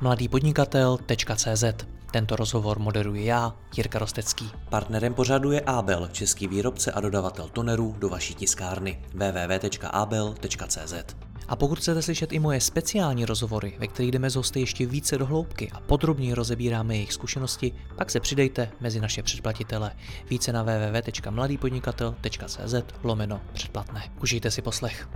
mladýpodnikatel.cz Tento rozhovor moderuji já, Jirka Rostecký. Partnerem pořadu je Abel, český výrobce a dodavatel tonerů do vaší tiskárny www.abel.cz. A pokud chcete slyšet i moje speciální rozhovory, ve kterých jdeme z hosty ještě více do hloubky a podrobněji rozebíráme jejich zkušenosti, pak se přidejte mezi naše předplatitele. Více na www.mladýpodnikatel.cz lomeno předplatné. Užijte si poslech.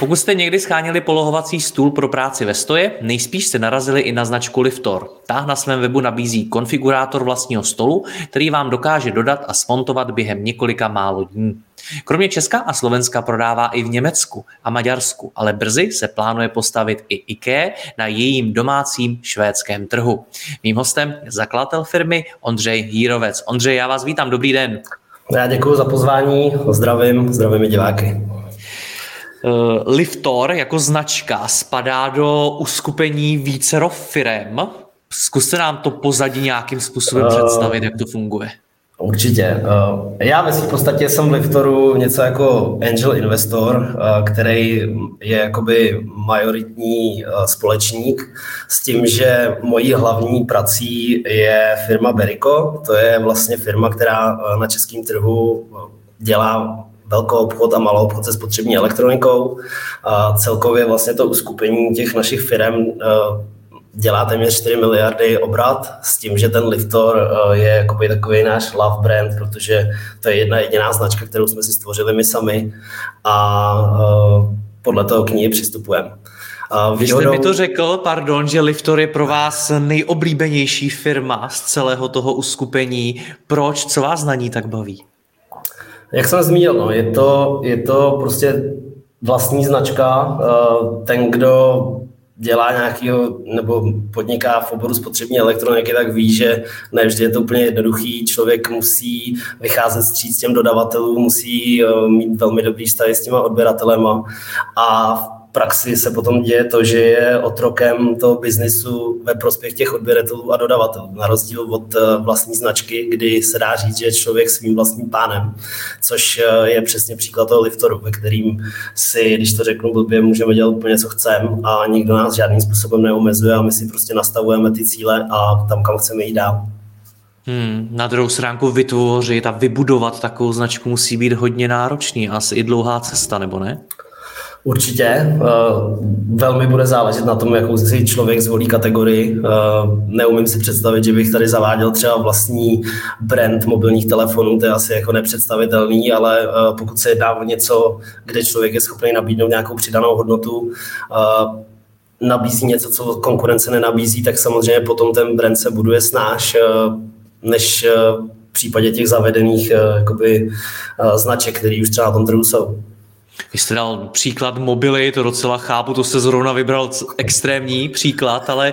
Pokud jste někdy schánili polohovací stůl pro práci ve stoje, nejspíš jste narazili i na značku Liftor. Ta na svém webu nabízí konfigurátor vlastního stolu, který vám dokáže dodat a smontovat během několika málo dní. Kromě Česka a Slovenska prodává i v Německu a Maďarsku, ale brzy se plánuje postavit i IKEA na jejím domácím švédském trhu. Mým hostem je zakladatel firmy Ondřej Jírovec. Ondřej, já vás vítám, dobrý den. Já děkuji za pozvání, zdravím, zdravím i diváky. Uh, Liftor jako značka spadá do uskupení vícero firem. Zkuste nám to pozadí nějakým způsobem uh, představit, jak to funguje. Určitě. Uh, já ve v podstatě jsem v Liftoru něco jako angel investor, který je jakoby majoritní společník s tím, že mojí hlavní prací je firma Berico. To je vlastně firma, která na českém trhu dělá velkou obchod a malou obchod se spotřební elektronikou. A celkově vlastně to uskupení těch našich firm eh, dělá téměř 4 miliardy obrat s tím, že ten Liftor eh, je jakoby takový náš love brand, protože to je jedna jediná značka, kterou jsme si stvořili my sami a eh, podle toho k ní přistupujeme. Vy jste mi to řekl, pardon, že Liftor je pro vás nejoblíbenější firma z celého toho uskupení. Proč? Co vás na ní tak baví? Jak jsem zmínil, no, je, to, je to prostě vlastní značka. Eh, ten, kdo dělá nějakého nebo podniká v oboru spotřební elektroniky, tak ví, že ne vždy je to úplně jednoduchý. Člověk musí vycházet stříc těm dodavatelům, musí eh, mít velmi dobrý vztah s těma odběratelema a praxi se potom děje to, že je otrokem toho biznisu ve prospěch těch odběratelů a dodavatelů. Na rozdíl od eh, vlastní značky, kdy se dá říct, že je člověk svým vlastním pánem, což eh, je přesně příklad toho liftoru, ve kterým si, když to řeknu blbě, můžeme dělat úplně, co chceme a nikdo nás žádným způsobem neomezuje a my si prostě nastavujeme ty cíle a tam, kam chceme jít dál. Hmm, na druhou stránku vytvořit a vybudovat takovou značku musí být hodně náročný, asi i dlouhá cesta, nebo ne? Určitě. Eh, velmi bude záležet na tom, jakou si člověk zvolí kategorii. Eh, neumím si představit, že bych tady zaváděl třeba vlastní brand mobilních telefonů, to je asi jako nepředstavitelný, ale eh, pokud se jedná o něco, kde člověk je schopný nabídnout nějakou přidanou hodnotu, nabízí něco, co konkurence nenabízí, tak samozřejmě potom ten brand se buduje snáš, než v případě těch zavedených jakoby, značek, které už třeba na tom trhu jsou. Vy jste dal příklad mobily, to docela chápu, to jste zrovna vybral extrémní příklad, ale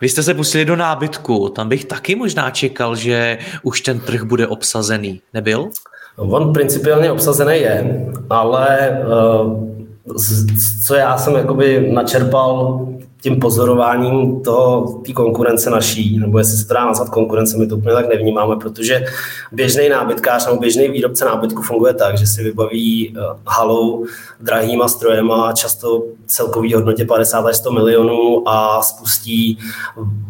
vy jste se pustili do nábytku, tam bych taky možná čekal, že už ten trh bude obsazený. Nebyl? On principiálně obsazený je, ale uh, co já jsem jakoby načerpal tím pozorováním toho, té konkurence naší, nebo jestli se to dá nazvat konkurence, my to úplně tak nevnímáme, protože běžný nábytkář nebo běžný výrobce nábytku funguje tak, že si vybaví uh, halou drahýma strojema, často celkový hodnotě 50 až 100 milionů a spustí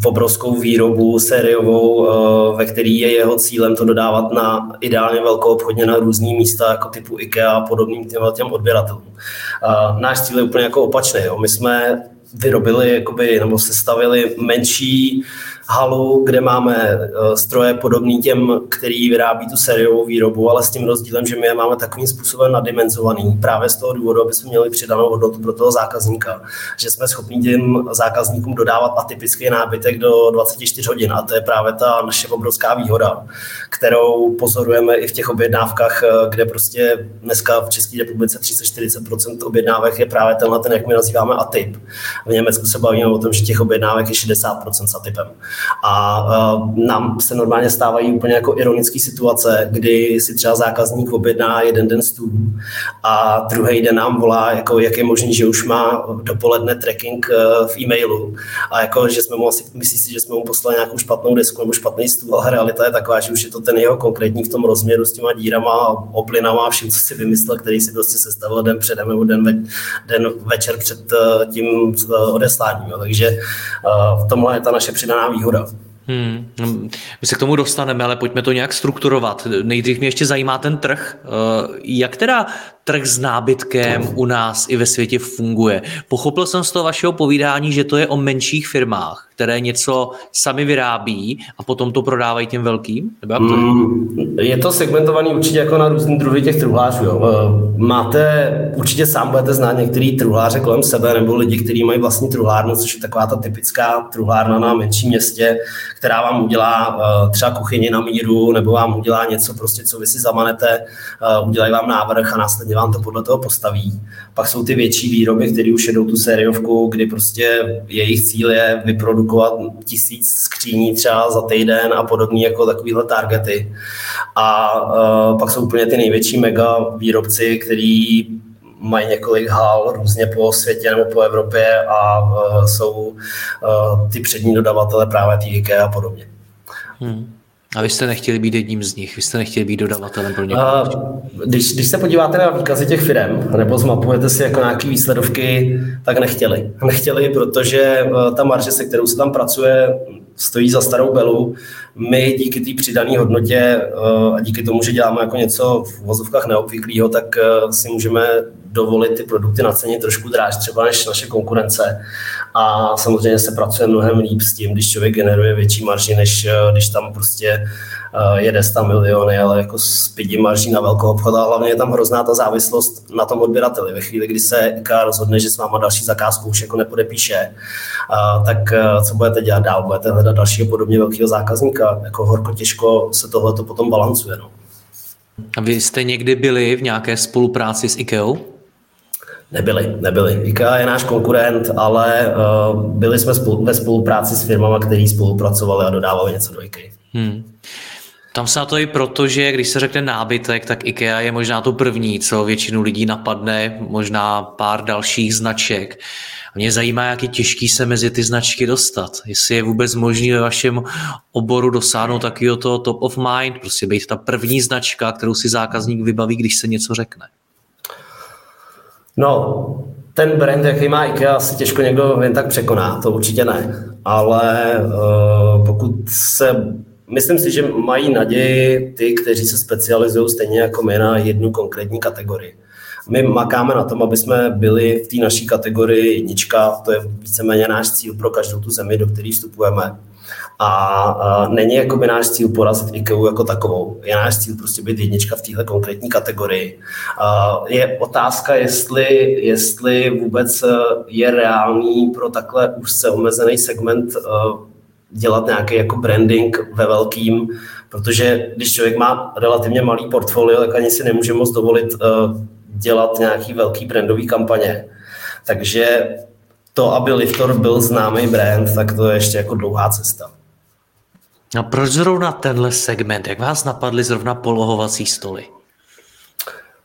obrovskou výrobu sériovou, uh, ve který je jeho cílem to dodávat na ideálně velkou obchodně na různý místa, jako typu IKEA a podobným těm, těm odběratelům. Uh, náš cíl je úplně jako opačný. Jo. My jsme vyrobili jakoby, nebo sestavili menší halu, kde máme eh, stroje podobný těm, který vyrábí tu sériovou výrobu, ale s tím rozdílem, že my je máme takovým způsobem nadimenzovaný právě z toho důvodu, aby jsme měli přidanou hodnotu pro toho zákazníka, že jsme schopni těm zákazníkům dodávat atypický nábytek do 24 hodin a to je právě ta naše obrovská výhoda, kterou pozorujeme i v těch objednávkách, eh, kde prostě dneska v České republice 30-40% objednávek je právě tenhle ten, jak my nazýváme atyp. V Německu se bavíme o tom, že těch objednávek je 60% s atypem. A nám se normálně stávají úplně jako ironické situace, kdy si třeba zákazník objedná jeden den stůl a druhý den nám volá, jako jak je možný, že už má dopoledne tracking v e-mailu a jako, že jsme mu asi, myslí si, že jsme mu poslali nějakou špatnou desku nebo špatný stůl, ale realita je taková, že už je to ten jeho konkrétní v tom rozměru s těma dírama, oplinama a vším, co si vymyslel, který si prostě sestavil den předem nebo den, ve, den večer před eh, tím odesláním. Jo. Takže v tomhle je ta naše přidaná výhoda. Hmm, my se k tomu dostaneme, ale pojďme to nějak strukturovat. Nejdřív mě ještě zajímá ten trh. Jak teda trh s nábytkem u nás i ve světě funguje. Pochopil jsem z toho vašeho povídání, že to je o menších firmách, které něco sami vyrábí a potom to prodávají těm velkým? Nebo to je? Mm, je to segmentovaný určitě jako na různé druhy těch truhlářů. Jo. Eh, máte, určitě sám budete znát některý truhláře kolem sebe nebo lidi, kteří mají vlastní truhlárnu, což je taková ta typická truhlárna na menším městě, která vám udělá eh, třeba kuchyni na míru nebo vám udělá něco, prostě, co vy si zamanete, eh, udělají vám návrh a následně následně vám to podle toho postaví. Pak jsou ty větší výroby, které už jedou tu sériovku, kdy prostě jejich cíl je vyprodukovat tisíc skříní třeba za týden a podobně jako takovýhle targety. A uh, pak jsou úplně ty největší mega výrobci, který mají několik hal různě po světě nebo po Evropě a uh, jsou uh, ty přední dodavatele právě IKEA a podobně. Hmm. A vy jste nechtěli být jedním z nich, vy jste nechtěli být dodavatelem pro někoho? Když, když se podíváte na výkazy těch firm, nebo zmapujete si jako nějaké výsledovky, tak nechtěli. Nechtěli, protože eh, ta marže, se kterou se tam pracuje, stojí za starou belu. My díky té přidané hodnotě eh, a díky tomu, že děláme jako něco v vozovkách neobvyklého, tak eh, si můžeme dovolit ty produkty na ceně trošku dráž třeba než naše konkurence. A samozřejmě se pracuje mnohem líp s tím, když člověk generuje větší marži, než eh, když tam prostě jede 100 miliony, ale jako s pěti marží na velkou obchod a hlavně je tam hrozná ta závislost na tom odběrateli. Ve chvíli, kdy se IKA rozhodne, že s váma další zakázku už jako nepodepíše, tak co budete dělat dál? Budete hledat dalšího podobně velkého zákazníka. Jako horko těžko se tohle to potom balancuje. No. A vy jste někdy byli v nějaké spolupráci s IKEA? Nebyli, nebyli. IKEA je náš konkurent, ale uh, byli jsme spolu, ve spolupráci s firmami, které spolupracovali a dodávali něco do IKEA. Hmm. Tam se na to i proto, že když se řekne nábytek, tak IKEA je možná to první, co většinu lidí napadne, možná pár dalších značek. Mě zajímá, jak je těžký se mezi ty značky dostat. Jestli je vůbec možné ve vašem oboru dosáhnout takového toho top of mind, prostě být ta první značka, kterou si zákazník vybaví, když se něco řekne. No, ten brand, jaký má IKEA, asi těžko někdo jen tak překoná, to určitě ne. Ale uh, pokud se Myslím si, že mají naději ty, kteří se specializují stejně jako my na jednu konkrétní kategorii. My makáme na tom, aby jsme byli v té naší kategorii jednička, to je víceméně náš cíl pro každou tu zemi, do které vstupujeme. A, není jako by náš cíl porazit IKEA jako takovou. Je náš cíl prostě být jednička v téhle konkrétní kategorii. Je otázka, jestli, jestli vůbec e, je reálný pro takhle úzce omezený segment e, dělat nějaký jako branding ve velkým, protože když člověk má relativně malý portfolio, tak ani si nemůže moc dovolit e, dělat nějaký velký brandový kampaně. Takže to, aby Liftor byl známý brand, tak to je ještě jako dlouhá cesta. A proč zrovna tenhle segment? Jak vás napadly zrovna polohovací stoly?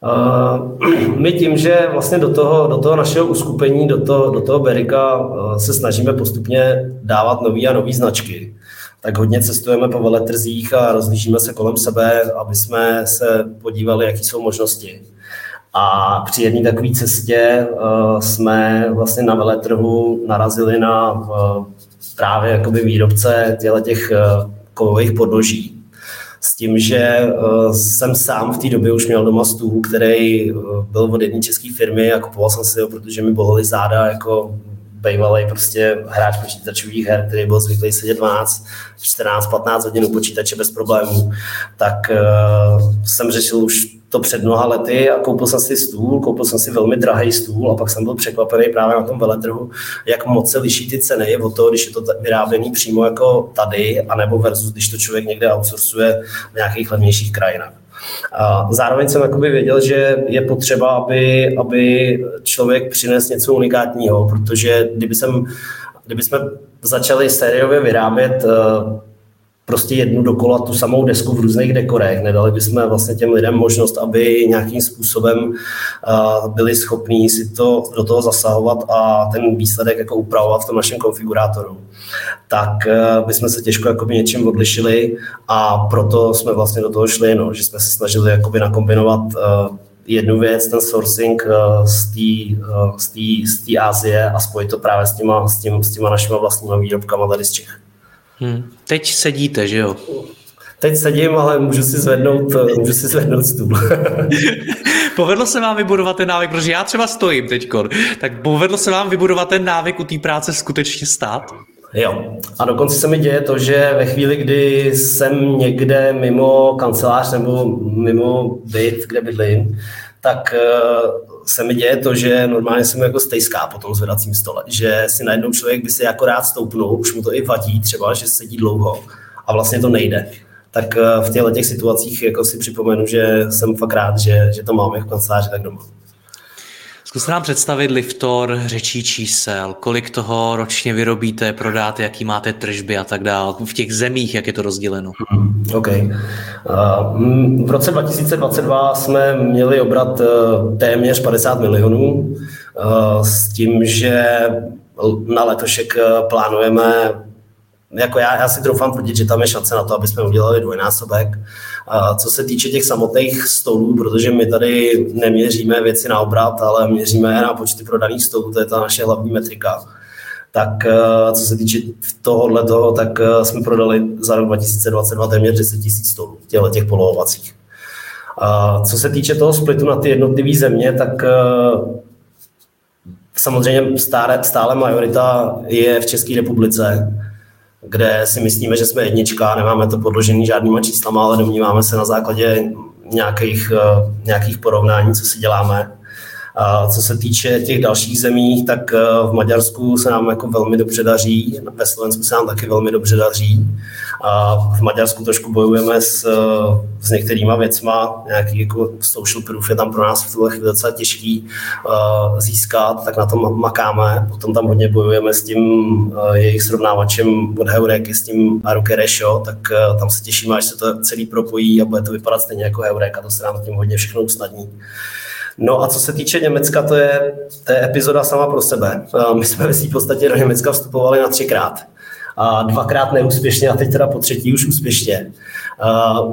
Uh, my tím, že vlastně do toho, do toho našeho uskupení, do toho, do toho Berika uh, se snažíme postupně dávat nový a nový značky, tak hodně cestujeme po veletrzích a rozlížíme se kolem sebe, aby jsme se podívali, jaké jsou možnosti. A při jedné takové cestě uh, jsme vlastně na veletrhu narazili na právě jakoby výrobce těch uh, kovových podloží. S tím, že uh, jsem sám v té době už měl doma stůl, který uh, byl od jedné české firmy a kupoval jsem si ho, protože mi bolely záda jako bývalý prostě hráč počítačových her, který byl zvyklý sedět 12, 14, 15 hodin u počítače bez problémů, tak uh, jsem řešil už to před mnoha lety a koupil jsem si stůl, koupil jsem si velmi drahý stůl a pak jsem byl překvapený právě na tom veletrhu, jak moc se liší ty ceny od toho, když je to vyráběný přímo jako tady, anebo versus, když to člověk někde outsourcuje v nějakých levnějších krajinách. A zároveň jsem jakoby věděl, že je potřeba, aby, aby člověk přines něco unikátního, protože kdyby jsem kdybychom začali sériově vyrábět prostě jednu dokola tu samou desku v různých dekorech. Nedali bychom vlastně těm lidem možnost, aby nějakým způsobem uh, byli schopní si to do toho zasahovat a ten výsledek jako upravovat v tom našem konfigurátoru. Tak uh, bychom se těžko jakoby něčím odlišili a proto jsme vlastně do toho šli, no, že jsme se snažili jakoby nakombinovat uh, jednu věc, ten sourcing z té Asie a spojit to právě s těma, s, tím, s těma našimi vlastními výrobkama tady z Čech. Hmm. Teď sedíte, že jo? Teď sedím, ale můžu si zvednout, můžu si zvednout stůl. povedlo se vám vybudovat ten návyk, protože já třeba stojím teď, tak povedlo se vám vybudovat ten návyk u té práce skutečně stát? Jo. A dokonce se mi děje to, že ve chvíli, kdy jsem někde mimo kancelář nebo mimo byt, kde bydlím, tak eh, se mi děje to, že normálně jsem jako stejská po tom zvedacím stole, že si najednou člověk by si jako rád stoupnul, už mu to i vadí třeba, že sedí dlouho a vlastně to nejde. Tak eh, v těchto těch situacích jako si připomenu, že jsem fakt rád, že, že to máme v kanceláři tak doma. Zkuste nám představit Liftor řečí čísel, kolik toho ročně vyrobíte, prodáte, jaký máte tržby a tak dále, v těch zemích, jak je to rozděleno. OK. Uh, v roce 2022 jsme měli obrat uh, téměř 50 milionů uh, s tím, že na letošek plánujeme jako já, já si troufám tvrdit, že tam je šance na to, aby jsme udělali dvojnásobek. A co se týče těch samotných stolů, protože my tady neměříme věci na obrat, ale měříme na počty prodaných stolů, to je ta naše hlavní metrika. Tak eh, co se týče tohohle toho, tak eh, jsme prodali za rok 2022 téměř 10 000 stolů, těchto těch polohovacích. A co se týče toho splitu na ty jednotlivé země, tak eh, samozřejmě stále, stále majorita je v České republice kde si myslíme, že jsme jednička, nemáme to podložený žádnýma číslama, ale domníváme se na základě nějakých, eh, nějakých porovnání, co si děláme, a co se týče těch dalších zemí, tak eh, v Maďarsku se nám jako velmi dobře daří, ve Slovensku se nám taky velmi dobře daří. A v Maďarsku trošku bojujeme s, eh, s některýma věcma, nějaký jako social proof je tam pro nás v tuhle chvíli docela těžký uh, získat, tak na tom makáme. Potom tam hodně bojujeme s tím uh, jejich srovnávačem od Heureky, s tím Aruke Resho, tak uh, tam se těšíme, až se to celý propojí a bude to vypadat stejně jako Heurek a to se nám tím hodně všechno usnadní. No a co se týče Německa, to je, to je epizoda sama pro sebe. My jsme v podstatě do Německa vstupovali na třikrát. A dvakrát neúspěšně a teď teda po třetí už úspěšně.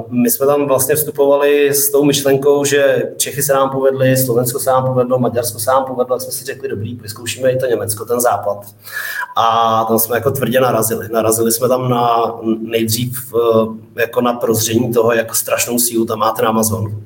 My jsme tam vlastně vstupovali s tou myšlenkou, že Čechy se nám povedly, Slovensko se nám povedlo, Maďarsko se nám povedlo, tak jsme si řekli, dobrý, vyzkoušíme i to Německo, ten západ. A tam jsme jako tvrdě narazili. Narazili jsme tam na nejdřív eh, jako na prozření toho, jak strašnou sílu tam má ten Amazon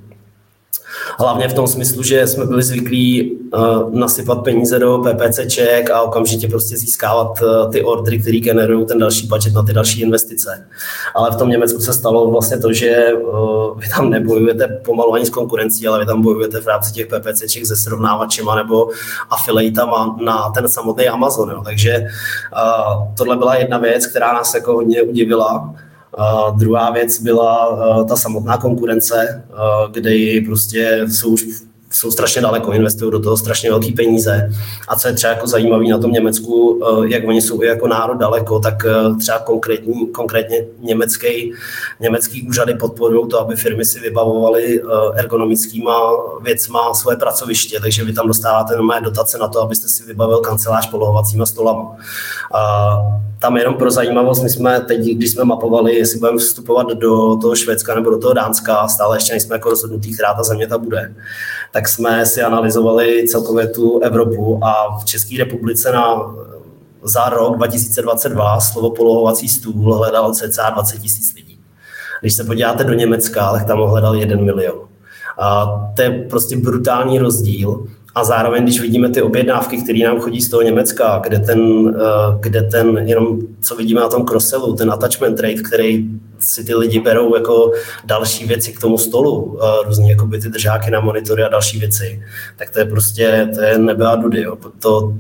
Hlavně v tom smyslu, že jsme byli zvyklí uh, nasypat peníze do PPCček a okamžitě prostě získávat uh, ty ordry, které generují ten další budget na ty další investice. Ale v tom Německu se stalo vlastně to, že uh, vy tam nebojujete pomalu ani s konkurencí, ale vy tam bojujete v rámci těch PPCček se srovnávačema nebo afiliatama na ten samotný Amazon. Jo. Takže uh, tohle byla jedna věc, která nás jako hodně udivila. Uh, druhá věc byla uh, ta samotná konkurence, uh, kde prostě jsou už jsou strašně daleko, investují do toho strašně velké peníze. A co je třeba jako zajímavé na tom Německu, jak oni jsou i jako národ daleko, tak třeba konkrétní, konkrétně německý, německý úřady podporují to, aby firmy si vybavovaly ergonomickýma věcma svoje pracoviště, takže vy tam dostáváte nové dotace na to, abyste si vybavil kancelář polohovacíma stolama. Tam jenom pro zajímavost, my jsme teď, když jsme mapovali, jestli budeme vstupovat do toho Švédska nebo do toho Dánska, stále ještě nejsme jako rozhodnutý, která ta země ta bude, tak jsme si analyzovali celkově tu Evropu a v České republice na za rok 2022 slovo polohovací stůl hledal cca 20 tisíc lidí. Když se podíváte do Německa, tak tam hledal 1 milion. A to je prostě brutální rozdíl. A zároveň, když vidíme ty objednávky, které nám chodí z toho Německa, kde ten, eh, kde ten jenom co vidíme na tom crossellu, ten attachment rate, který si ty lidi berou jako další věci k tomu stolu, eh, různě jako by ty držáky na monitory a další věci, tak to je prostě, to je nebe a dudy. Jo. To,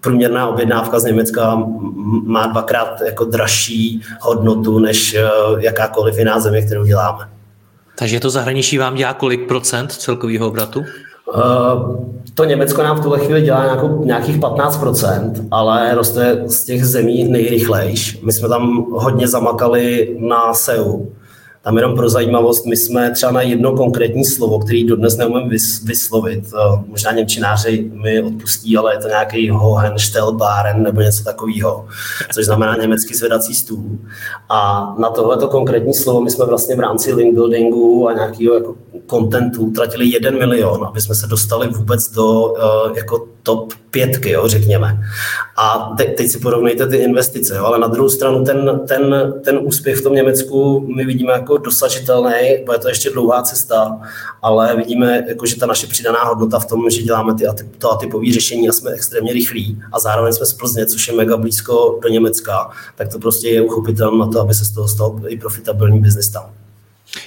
průměrná objednávka z Německa má dvakrát jako dražší hodnotu než eh, jakákoliv jiná země, kterou děláme. Takže to zahraničí vám dělá kolik procent celkového obratu? To Německo nám v tuhle chvíli dělá nějakých 15%, ale roste z těch zemí nejrychlejš. My jsme tam hodně zamakali na SEU, tam jenom pro zajímavost, my jsme třeba na jedno konkrétní slovo, který dodnes neumím vyslovit, eh, možná němčináři mi odpustí, ale je to nějaký Hohenstellbaren nebo něco takového, což znamená německý zvedací stůl. A na tohleto konkrétní slovo my jsme vlastně v rámci link buildingu a nějakého jako kontentu utratili jeden milion, aby jsme se dostali vůbec do uh, jako top pětky, jo, řekněme. A te, teď si porovnejte ty investice, jo, ale na druhou stranu ten, ten, ten úspěch v tom Německu my vidíme jako dosažitelný, bude to ještě dlouhá cesta, ale vidíme, jako, že ta naše přidaná hodnota v tom, že děláme ty to atypové řešení a jsme extrémně rychlí a zároveň jsme z Plzně, což je mega blízko do Německa, tak to prostě je uchopitelné na to, aby se z toho stal i profitabilní biznis tam.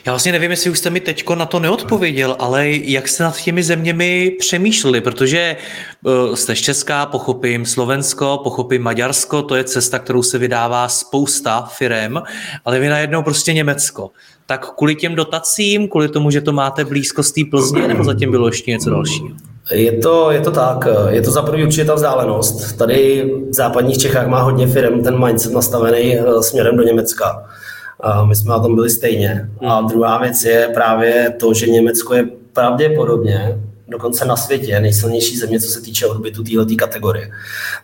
Já vlastně nevím, jestli už jste mi teďko na to neodpověděl, ale jak jste nad těmi zeměmi přemýšleli, protože uh, jste z Česka, pochopím Slovensko, pochopím Maďarsko, to je cesta, kterou se vydává spousta firem, ale vy najednou prostě Německo. Tak kvůli těm dotacím, kvůli tomu, že to máte blízko z té Plzně, nebo zatím bylo ještě něco dalšího? Je to, je to tak, je to za první určitě ta vzdálenost. Tady v západních Čechách má hodně firm ten mindset nastavený eh, směrem do Německa. A my jsme na tom byli stejně. A hmm. druhá věc je právě to, že Německo je pravděpodobně dokonce na světě nejsilnější země, co se týče odbytu této kategorie.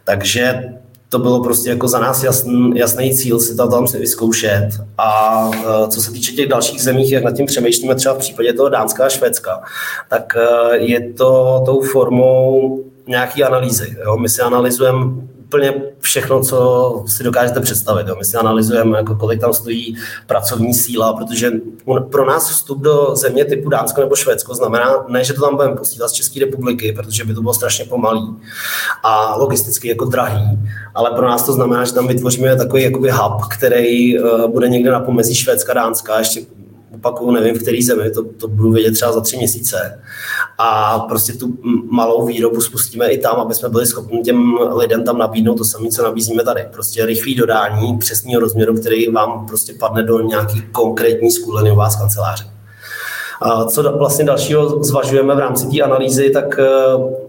Takže to bylo prostě jako za nás jasný, jasný cíl si to tam si vyzkoušet. A uh, co se týče těch dalších zemí, jak nad tím přemýšlíme třeba v případě toho Dánska a Švédska, tak uh, je to tou formou nějaký analýzy. Jo? My si analyzujeme úplně všechno, co si dokážete představit. Jo. My si analyzujeme, jako kolik tam stojí pracovní síla, protože pro nás vstup do země typu Dánsko nebo Švédsko znamená, ne, že to tam budeme posílat z České republiky, protože by to bylo strašně pomalý a logisticky jako drahý, ale pro nás to znamená, že tam vytvoříme takový jakoby hub, který uh, bude někde na pomezí Švédska, Dánska, ještě opakuju, nevím v který zemi, to, to budu vědět třeba za tři měsíce. A prostě tu malou výrobu spustíme i tam, aby jsme byli schopni těm lidem tam nabídnout to samé, co nabízíme tady. Prostě rychlý dodání přesného rozměru, který vám prostě padne do nějaký konkrétní skůleny u vás kanceláře. Co vlastně dalšího zvažujeme v rámci té analýzy, tak eh,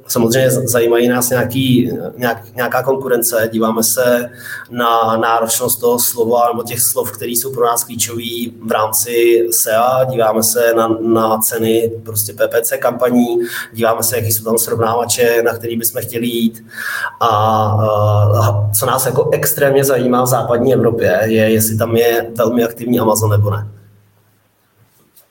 samozřejmě zajímají nás nějaký, nějak, nějaká konkurence, díváme se na náročnost toho slova nebo těch slov, které jsou pro nás klíčové v rámci SEA, díváme se na, na ceny prostě PPC kampaní, díváme se, jaký jsou tam srovnávače, na který bychom chtěli jít. A, a co nás jako extrémně zajímá v západní Evropě, je, jestli tam je velmi aktivní Amazon nebo ne.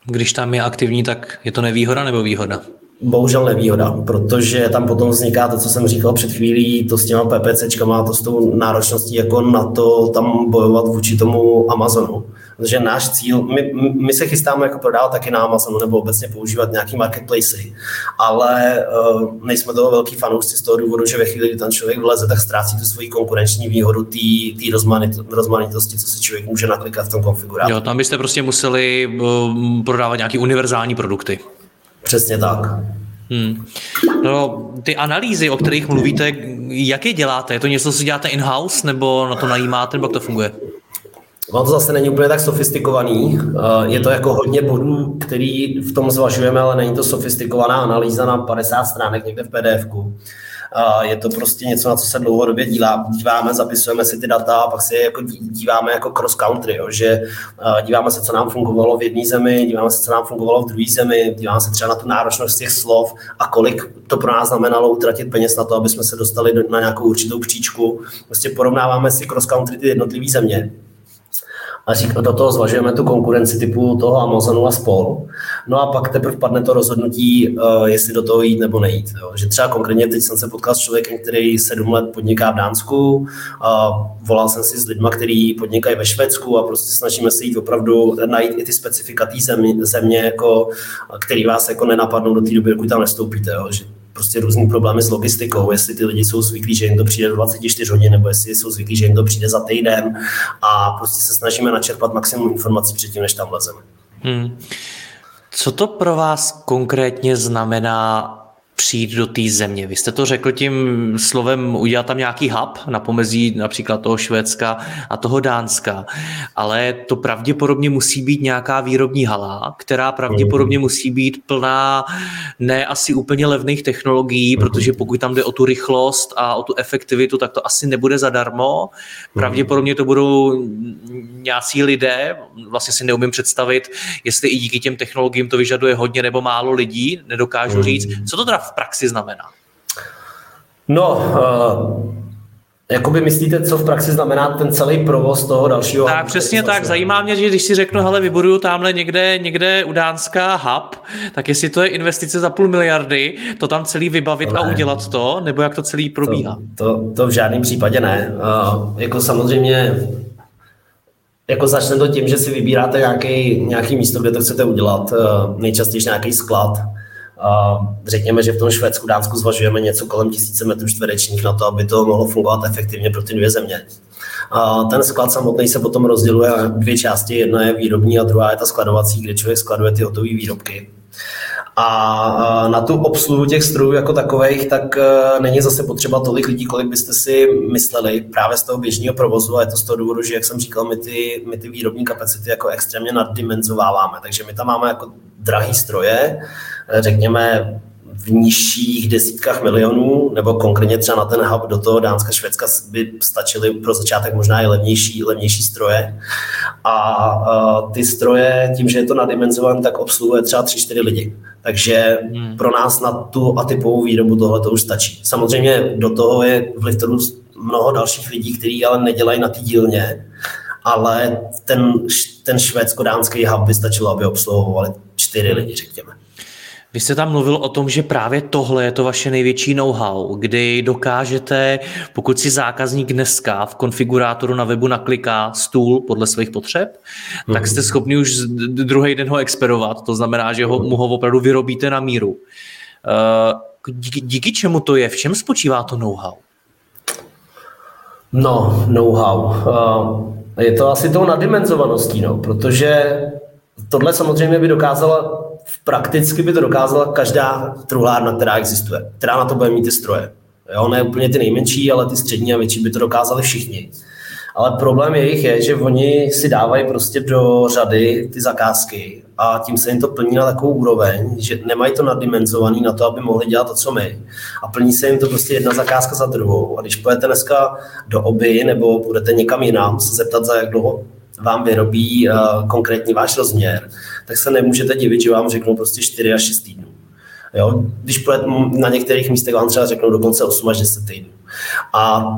Když tam je aktivní, tak je to nevýhoda nebo výhoda? Bohužel nevýhoda, protože tam potom vzniká to, co jsem říkal před chvílí, to s těma PPCčkama, to s tou náročností jako na to tam bojovat vůči tomu Amazonu. Protože náš cíl, my, my se chystáme jako prodávat taky na Amazonu nebo obecně používat nějaký marketplace, ale uh, nejsme toho velký fanoušci z toho důvodu, že ve chvíli, kdy ten člověk vleze, tak ztrácí tu svoji konkurenční výhodu té rozmanitosti, co si člověk může naklikat v tom konfigurátoru. Jo, tam byste prostě museli uh, prodávat nějaké univerzální produkty. Přesně tak. Hmm. No, ty analýzy, o kterých mluvíte, jak je děláte? Je to něco, co děláte in-house, nebo na to najímáte, nebo jak to funguje? Ono to zase není úplně tak sofistikovaný. Eh, je to jako hodně bodů, který v tom zvažujeme, ale není to sofistikovaná analýza na 50 stránek někde v pdf -ku. Je to prostě něco, na co se dlouhodobě díváme, zapisujeme si ty data a pak si je jako díváme jako cross country, jo, že díváme se, co nám fungovalo v jedné zemi, díváme se, co nám fungovalo v druhé zemi, díváme se třeba na tu náročnost těch slov a kolik to pro nás znamenalo utratit peněz na to, aby jsme se dostali na nějakou určitou příčku. Prostě porovnáváme si cross country ty jednotlivé země a řík, do toho zvažujeme tu konkurenci typu toho Amazonu a spol. No a pak teprve padne to rozhodnutí, uh, jestli do toho jít nebo nejít. Jo. Že třeba konkrétně teď jsem se potkal s člověkem, který sedm let podniká v Dánsku, a volal jsem si s lidmi, kteří podnikají ve Švédsku a prostě snažíme se jít opravdu najít i ty specifika té země, země jako, který vás jako nenapadnou do té doby, dokud tam nestoupíte. Jo. Že prostě různý problémy s logistikou, jestli ty lidi jsou zvyklí, že jim to přijde do 24 hodin, nebo jestli jsou zvyklí, že jim to přijde za týden a prostě se snažíme načerpat maximum informací předtím, než tam lezeme. Hmm. Co to pro vás konkrétně znamená přijít do té země. Vy jste to řekl tím slovem udělat tam nějaký hub na pomezí například toho Švédska a toho Dánska, ale to pravděpodobně musí být nějaká výrobní hala, která pravděpodobně mhm. musí být plná ne asi úplně levných technologií, mhm. protože pokud tam jde o tu rychlost a o tu efektivitu, tak to asi nebude zadarmo. Mhm. Pravděpodobně to budou nějací lidé, vlastně si neumím představit, jestli i díky těm technologiím to vyžaduje hodně nebo málo lidí, nedokážu říct. Co to teda v praxi znamená? No, uh, Jakoby myslíte, co v praxi znamená ten celý provoz toho dalšího? Tak přesně tak. Zajímá mě, že když si řeknu, hele, vybuduju tamhle někde, někde u Dánska hub, tak jestli to je investice za půl miliardy, to tam celý vybavit ne. a udělat to, nebo jak to celý probíhá? To, to, to v žádném případě ne. Uh, jako samozřejmě jako začne to tím, že si vybíráte nějaký, nějaký místo, kde to chcete udělat, uh, nejčastěji nějaký sklad, řekněme, že v tom Švédsku, Dánsku zvažujeme něco kolem tisíce metrů čtverečních na to, aby to mohlo fungovat efektivně pro ty dvě země. A ten sklad samotný se potom rozděluje na dvě části. Jedna je výrobní a druhá je ta skladovací, kde člověk skladuje ty hotové výrobky. A na tu obsluhu těch strojů jako takových, tak e, není zase potřeba tolik lidí, kolik byste si mysleli právě z toho běžného provozu. A je to z toho důvodu, že, jak jsem říkal, my ty, my ty výrobní kapacity jako extrémně naddimenzováváme. Takže my tam máme jako drahý stroje, řekněme v nižších desítkách milionů, nebo konkrétně třeba na ten hub do toho Dánska, Švédska by stačily pro začátek možná i levnější, levnější stroje. A, a ty stroje, tím, že je to nadimenzované, tak obsluhuje třeba 3-4 lidi. Takže hmm. pro nás na tu atypovou výrobu tohle to už stačí. Samozřejmě do toho je v Liftoru mnoho dalších lidí, kteří ale nedělají na té dílně, ale ten, ten švédsko-dánský hub by stačilo, aby obsluhovali čtyři lidi, řekněme. Vy jste tam mluvil o tom, že právě tohle je to vaše největší know-how, kdy dokážete, pokud si zákazník dneska v konfigurátoru na webu nakliká stůl podle svých potřeb, mm-hmm. tak jste schopni už druhý den ho experovat. To znamená, že ho, mu ho opravdu vyrobíte na míru. Eh, díky, díky čemu to je? V čem spočívá to know-how? No, know-how. Eh, je to asi tou nadimenzovaností, no, protože tohle samozřejmě by dokázala prakticky by to dokázala každá truhlárna, která existuje, která na to bude mít ty stroje. Jo, ne úplně ty nejmenší, ale ty střední a větší by to dokázali všichni. Ale problém jejich je, že oni si dávají prostě do řady ty zakázky a tím se jim to plní na takovou úroveň, že nemají to naddimenzovaný na to, aby mohli dělat to, co my. A plní se jim to prostě jedna zakázka za druhou. A když půjdete dneska do oby nebo budete někam jinam se zeptat, za jak dlouho vám vyrobí uh, konkrétní váš rozměr, tak se nemůžete divit, že vám řeknou prostě 4 až 6 týdnů. Jo? Když na některých místech vám třeba řeknou dokonce 8 až 10 týdnů. A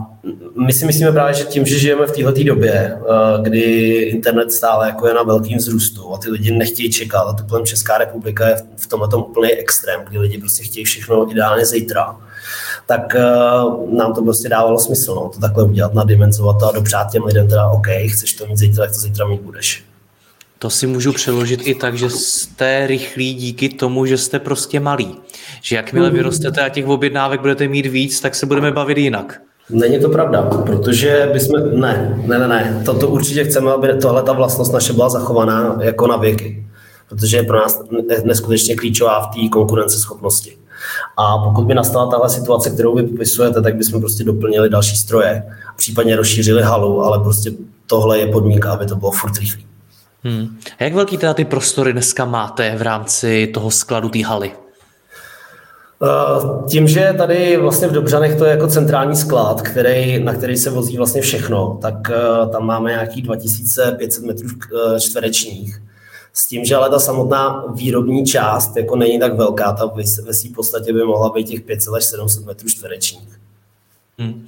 my si myslíme právě, že tím, že žijeme v této době, eh, kdy internet stále jako je na velkým vzrůstu a ty lidi nechtějí čekat, a to Česká republika je v tomhle úplný extrém, kdy lidi prostě chtějí všechno ideálně zítra, tak uh, nám to prostě dávalo smysl, no, to takhle udělat, nadimenzovat to a dopřát těm lidem teda, OK, chceš to mít zítra, tak to zítra mít budeš. To si můžu přeložit i tak, že jste rychlí díky tomu, že jste prostě malí. Že jakmile mhm. vyrostete a těch objednávek budete mít víc, tak se budeme bavit jinak. Není to pravda, protože bychom, ne, ne, ne, ne, toto určitě chceme, aby tohle ta vlastnost naše byla zachovaná jako na věky, protože je pro nás neskutečně klíčová v té konkurenceschopnosti. A pokud by nastala tahle situace, kterou vy popisujete, tak bychom prostě doplnili další stroje, případně rozšířili halu, ale prostě tohle je podmínka, aby to bylo furt rychlý. Hmm. A jak velký teda ty prostory dneska máte v rámci toho skladu té haly? Eh, tím, že tady vlastně v Dobřanech to je jako centrální sklad, který, na který se vozí vlastně všechno, tak eh, tam máme nějaký 2500 metrů eh, čtverečních. S tím, že ale ta samotná výrobní část jako není tak velká, ta ve své podstatě by mohla být těch 500 až 700 metrů čtverečních. Hmm.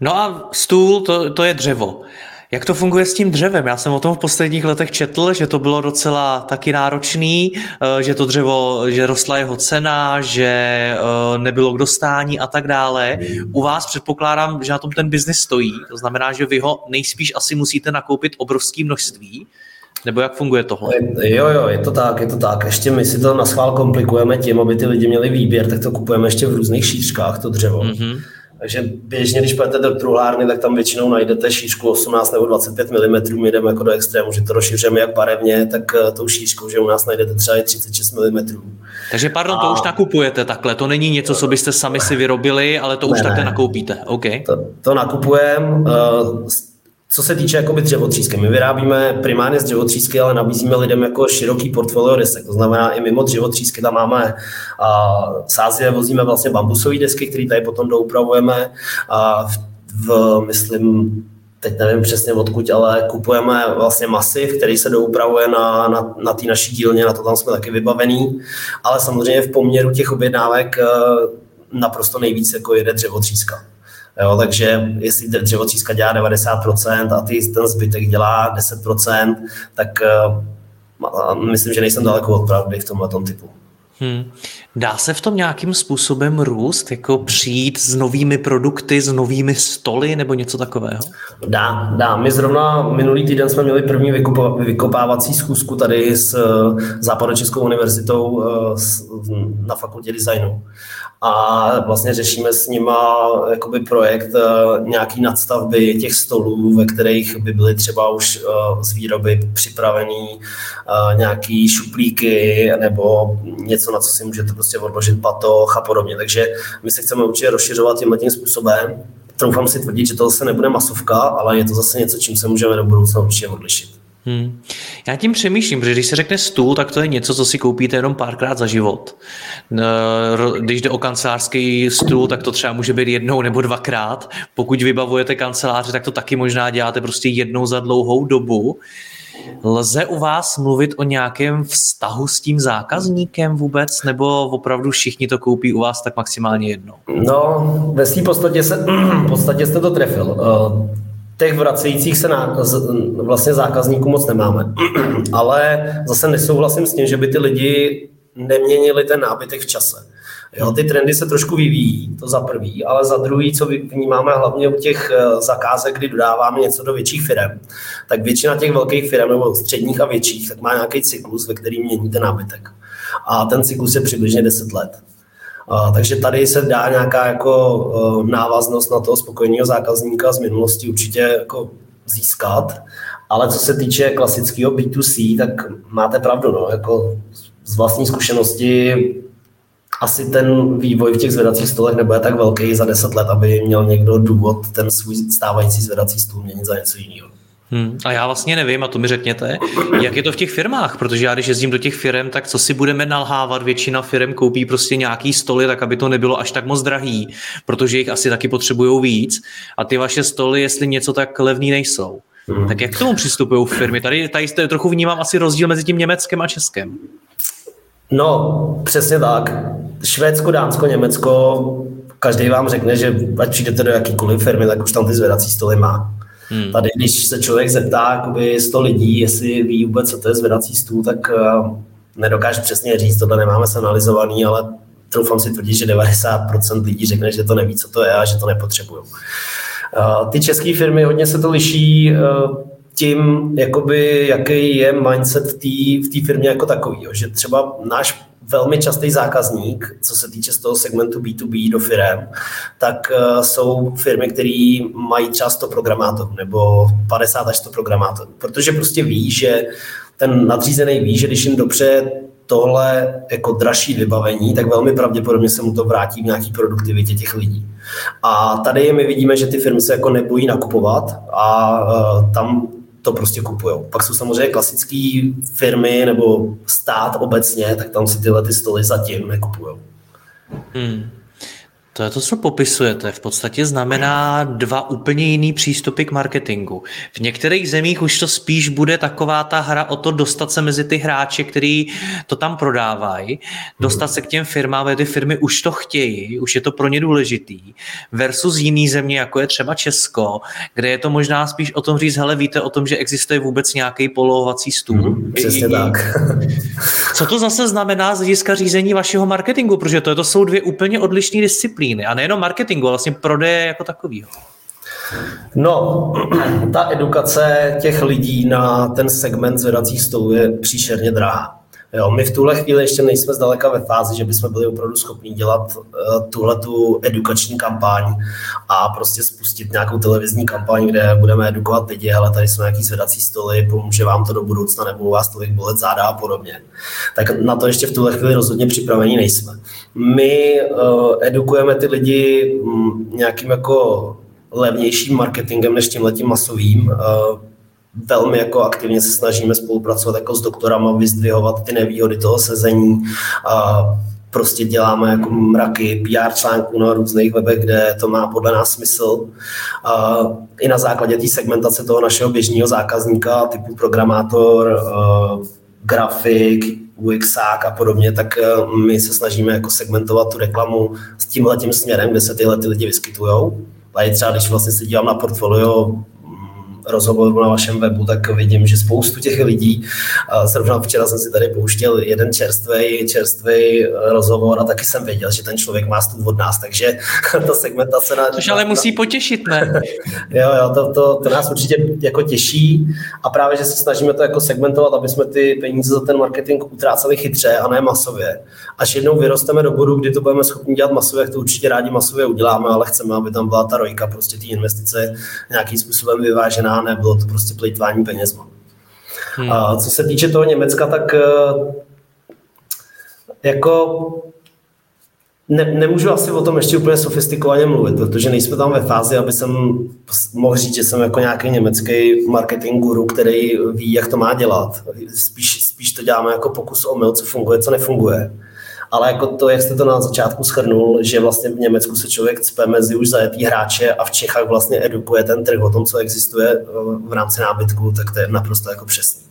No a stůl, to, to je dřevo. Jak to funguje s tím dřevem? Já jsem o tom v posledních letech četl, že to bylo docela taky náročný, eh, že to dřevo, že rostla jeho cena, že eh, nebylo k dostání a tak dále. U vás předpokládám, že na tom ten biznis stojí, to znamená, že vy ho nejspíš asi musíte nakoupit obrovské množství, nebo jak funguje tohle? Jo, jo, je to tak, je to tak. Ještě my si to na schvál komplikujeme tím, aby ty lidi měli výběr, tak to kupujeme ještě v různých šířkách, to dřevo. Mm-hmm Takže běžně, když půjdete do truhlárny, tak tam většinou najdete šířku 18 nebo 25 mm, my jdeme jako do extrému, že to rozšiřujeme jak barevně, tak eh, tou šířkou, že u nás najdete třeba i 36 mm. Takže pardon, a... to už nakupujete takhle, to není něco, co byste sami si vyrobili, ale to ne, už takhle ne. nakoupíte, OK. To, to nakupujeme, uh, co se týče jakoby dřevotřísky, my vyrábíme primárně z dřevotřísky, ale nabízíme lidem jako široký portfolio desek. To znamená, i mimo dřevotřísky tam máme a sázě, vozíme vlastně bambusové desky, které tady potom doupravujeme. A v, v, myslím, teď nevím přesně odkud, ale kupujeme vlastně masiv, který se doupravuje na, na, na té naší dílně, na to tam jsme taky vybavení, ale samozřejmě v poměru těch objednávek eh, naprosto nejvíc jako jede dřevotříska. Jo, takže jestli dřevotříska dělá 90% a ty, ten zbytek dělá 10%, tak uh, myslím, že nejsem daleko od pravdy v tomhle typu. Hmm. Dá se v tom nějakým způsobem růst, jako přijít s novými produkty, s novými stoly nebo něco takového? Dá, dá. My zrovna minulý týden jsme měli první vykopávací schůzku tady s eh, Západočeskou univerzitou eh, na fakultě designu a vlastně řešíme s nima jakoby projekt eh, nějaký nadstavby těch stolů, ve kterých by byly třeba už eh, z výroby připravený eh, nějaký šuplíky nebo něco, na co si můžete prostě odložit patoch a podobně. Takže my se chceme určitě rozšiřovat tímhle tím způsobem. Troufám si tvrdit, že to zase nebude masovka, ale je to zase něco, čím se můžeme do budoucna určitě odlišit. Hmm. Já tím přemýšlím, protože když se řekne stůl, tak to je něco, co si koupíte jenom párkrát za život. Když jde o kancelářský stůl, tak to třeba může být jednou nebo dvakrát. Pokud vybavujete kanceláře, tak to taky možná děláte prostě jednou za dlouhou dobu. Lze u vás mluvit o nějakém vztahu s tím zákazníkem vůbec, nebo opravdu všichni to koupí u vás tak maximálně jednou? No, ve své podstatě, se, v podstatě jste to trefil. Eh, těch vracejících se na, vlastně zákazníků moc nemáme. Ale zase nesouhlasím s tím, že by ty lidi neměnili ten nábytek v čase. Jo, ty trendy se trošku vyvíjí, to za prvý, ale za druhý, co vnímáme hlavně u těch eh, zakázek, kdy dodáváme něco do větších firm, tak většina těch velkých firm nebo středních a větších, tak má nějaký cyklus, ve kterým mění ten nábytek. A ten cyklus je přibližně 10 let. A, takže tady se dá nějaká jako uh, návaznost na toho spokojeného zákazníka z minulosti určitě jako získat, ale co se týče klasického B2C, tak máte pravdu, no, jako z vlastní zkušenosti asi ten vývoj v těch zvedacích stolech nebude tak velký za 10 let, aby měl někdo důvod ten svůj stávající zvedací stůl měnit za něco jiného. Hmm, a já vlastně nevím, a to mi řekněte, jak je to v těch firmách, protože já když jezdím do těch firm, tak co si budeme nalhávat, většina firm koupí prostě nějaký stoly, tak aby to nebylo až tak moc drahý, protože jich asi taky potřebují víc a ty vaše stoly, jestli něco tak levný nejsou. Hmm. Tak jak k tomu přistupují firmy? Tady, tady trochu vnímám asi rozdíl mezi tím Německem a Českem. No, přesně tak. Švédsko, Dánsko, Německo, každý vám řekne, že ať přijdete do jakýkoliv firmy, tak už tam ty zvedací stoly má. Hmm. Tady, když se člověk zeptá jakoby 100 lidí, jestli ví vůbec, co to je zvedací stůl, tak uh, nedokáže přesně říct, tohle nemáme se analyzovaný, ale troufám si tvrdit, že 90% lidí řekne, že to neví, co to je a že to nepotřebují. Uh, ty české firmy hodně se to liší uh, tím, jakoby, jaký je mindset tý, v té firmě jako takový. Že třeba náš velmi častý zákazník, co se týče z toho segmentu B2B do firm, tak uh, jsou firmy, které mají třeba 100 programátorů nebo 50 až 100 programátorů, protože prostě ví, že ten nadřízený ví, že když jim dobře tohle jako dražší vybavení, tak velmi pravděpodobně se mu to vrátí v nějaký produktivitě těch lidí. A tady my vidíme, že ty firmy se jako nebojí nakupovat a uh, tam to prostě kupují. Pak jsou samozřejmě klasické firmy nebo stát obecně, tak tam si tyhle ty stoly zatím nekupují. Hmm. To je to, co popisujete. V podstatě znamená dva úplně jiný přístupy k marketingu. V některých zemích už to spíš bude taková ta hra o to dostat se mezi ty hráče, který to tam prodávají, dostat se k těm firmám, ty firmy už to chtějí, už je to pro ně důležitý, versus jiný země, jako je třeba Česko, kde je to možná spíš o tom říct, hele, víte o tom, že existuje vůbec nějaký polohovací stůl. Mm, přesně tak. Co to zase znamená z hlediska řízení vašeho marketingu, protože to, to jsou dvě úplně odlišné disciplíny disciplíny a nejenom marketingu, ale vlastně prodeje jako takového. No, ta edukace těch lidí na ten segment zvedacích stolů je příšerně drahá. Jo, my v tuhle chvíli ještě nejsme zdaleka ve fázi, že bychom byli opravdu schopni dělat uh, tuhle tu edukační kampaň a prostě spustit nějakou televizní kampaň, kde budeme edukovat lidi, ale tady jsou nějaký zvedací stoly, pomůže vám to do budoucna, nebo vás tolik bolet záda a podobně. Tak na to ještě v tuhle chvíli rozhodně připraveni nejsme. My uh, edukujeme ty lidi um, nějakým jako levnějším marketingem než tím letím masovým. Uh, velmi jako aktivně se snažíme spolupracovat jako s doktorama, vyzdvihovat ty nevýhody toho sezení. A prostě děláme jako mraky PR článků na různých webech, kde to má podle nás smysl. A I na základě té segmentace toho našeho běžného zákazníka, typu programátor, grafik, UXák a podobně, tak my se snažíme jako segmentovat tu reklamu s tímhle tím směrem, kde se tyhle ty lidi vyskytují. A třeba, když vlastně se dívám na portfolio rozhovoru na vašem webu, tak vidím, že spoustu těch lidí, zrovna včera jsem si tady pouštěl jeden čerstvý, čerstvý eh, rozhovor a taky jsem věděl, že ten člověk má stůl od nás, takže ta segmentace... Na, Což ale na, musí potěšit, ne? jo, jo, to, to, to, nás určitě jako těší a právě, že se snažíme to jako segmentovat, aby jsme ty peníze za ten marketing utráceli chytře a ne masově. Až jednou vyrosteme do bodu, kdy to budeme schopni dělat masově, jak to určitě rádi masově uděláme, ale chceme, aby tam byla ta rojka, prostě ty investice nějakým způsobem vyvážená nebylo to prostě plýtvání penězma. Hmm. A co se týče toho Německa, tak eh, jako ne, nemůžu asi o tom ještě úplně sofistikovaně mluvit, protože nejsme tam ve fázi, aby jsem mohl říct, že jsem jako nějaký německý marketing guru, který ví, jak to má dělat. Spíš, spíš to děláme jako pokus o mil, co funguje, co nefunguje. Ale jako to, jak jste to na začátku schrnul, že vlastně v Německu se člověk cpe mezi už zajetý hráče a v Čechách vlastně edukuje ten trh o tom, co existuje eh, v rámci nábytku, tak to je naprosto jako přesný.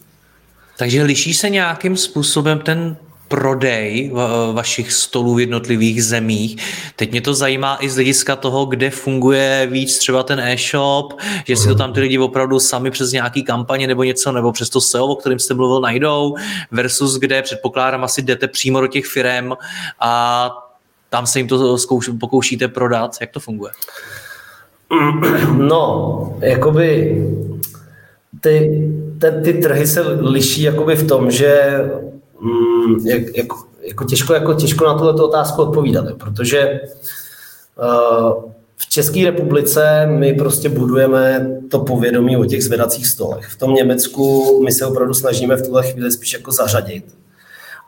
Takže liší se nějakým způsobem ten prodej vašich stolů v jednotlivých zemích. Teď mě to zajímá i z hlediska toho, kde funguje víc třeba ten e-shop, že si to tam ty lidi opravdu sami přes nějaký kampaně nebo něco, nebo přes to SEO, o kterém jste mluvil, najdou, versus kde předpokládám asi jdete přímo do těch firm a tam se jim to zkouš, pokoušíte prodat. Jak to funguje? No, jakoby ty, ty, ty trhy se liší jakoby v tom, že mm, jak, jak, jako těžko, jako těžko na tuto otázku odpovídat, protože uh, v České republice my prostě budujeme to povědomí o těch zvedacích stolech. V tom Německu my se opravdu snažíme v tuhle chvíli spíš jako zařadit.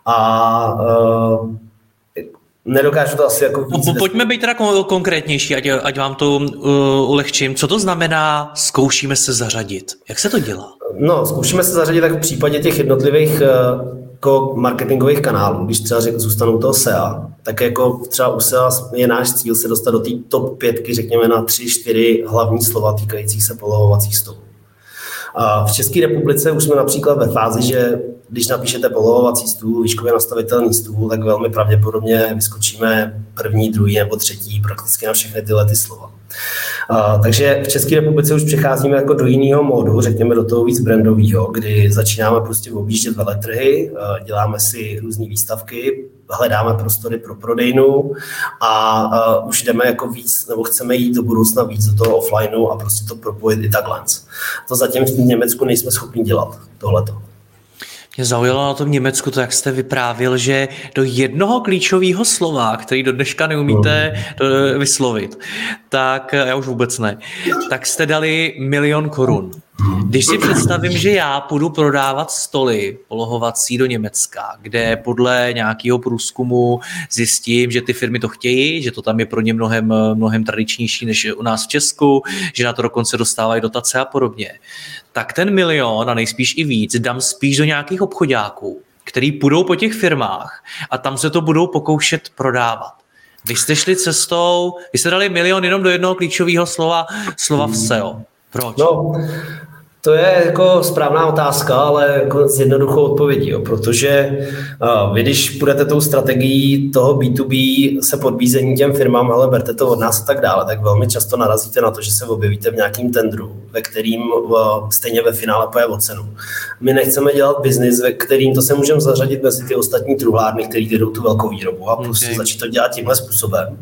A uh, nedokážu to asi jako víc... No, pojďme být teda konkrétnější, ať, ať vám to uh, ulehčím. Co to znamená zkoušíme se zařadit? Jak se to dělá? No, zkoušíme se zařadit tak v případě těch jednotlivých uh, jako marketingových kanálů, když třeba řek, zůstanou toho SEA, tak jako třeba u SEA je náš cíl se dostat do té top pětky, řekněme na tři, čtyři hlavní slova týkajících se polohovacích stolů. A v České republice už jsme například ve fázi, že když napíšete polohovací stůl, výškově nastavitelný stůl, tak velmi pravděpodobně vyskočíme první, druhý nebo třetí prakticky na všechny tyhle ty slova. A, takže v České republice už přecházíme jako do jiného módu, řekněme do toho víc brandového, kdy začínáme prostě objíždět veletrhy, děláme si různé výstavky, hledáme prostory pro prodejnu a, a už jdeme jako víc, nebo chceme jít do budoucna víc do toho offlineu a prostě to propojit i takhle. To zatím v Německu nejsme schopni dělat, tohleto. Mě zaujalo na tom Německu to, jak jste vyprávěl, že do jednoho klíčového slova, který do dneška neumíte hmm. vyslovit, tak já už vůbec ne, tak jste dali milion korun. Když si představím, že já půjdu prodávat stoly polohovací do Německa, kde podle nějakého průzkumu zjistím, že ty firmy to chtějí, že to tam je pro ně mnohem, mnohem tradičnější než u nás v Česku, že na to dokonce dostávají dotace a podobně, tak ten milion a nejspíš i víc dám spíš do nějakých obchodáků, který půjdou po těch firmách a tam se to budou pokoušet prodávat. Vy jste šli cestou, vy jste dali milion jenom do jednoho klíčového slova, slova v SEO. Proč? No, to je jako správná otázka, ale jako s jednoduchou odpovědí, jo, protože uh, vy, když budete tou strategií toho B2B se podbízení těm firmám, ale berte to od nás a tak dále, tak velmi často narazíte na to, že se objevíte v nějakém tendru, ve kterým uh, stejně ve finále poje o cenu. My nechceme dělat biznis, ve kterým to se můžeme zařadit mezi ty ostatní truhlárny, které jdou tu velkou výrobu a prostě okay. začít to dělat tímhle způsobem.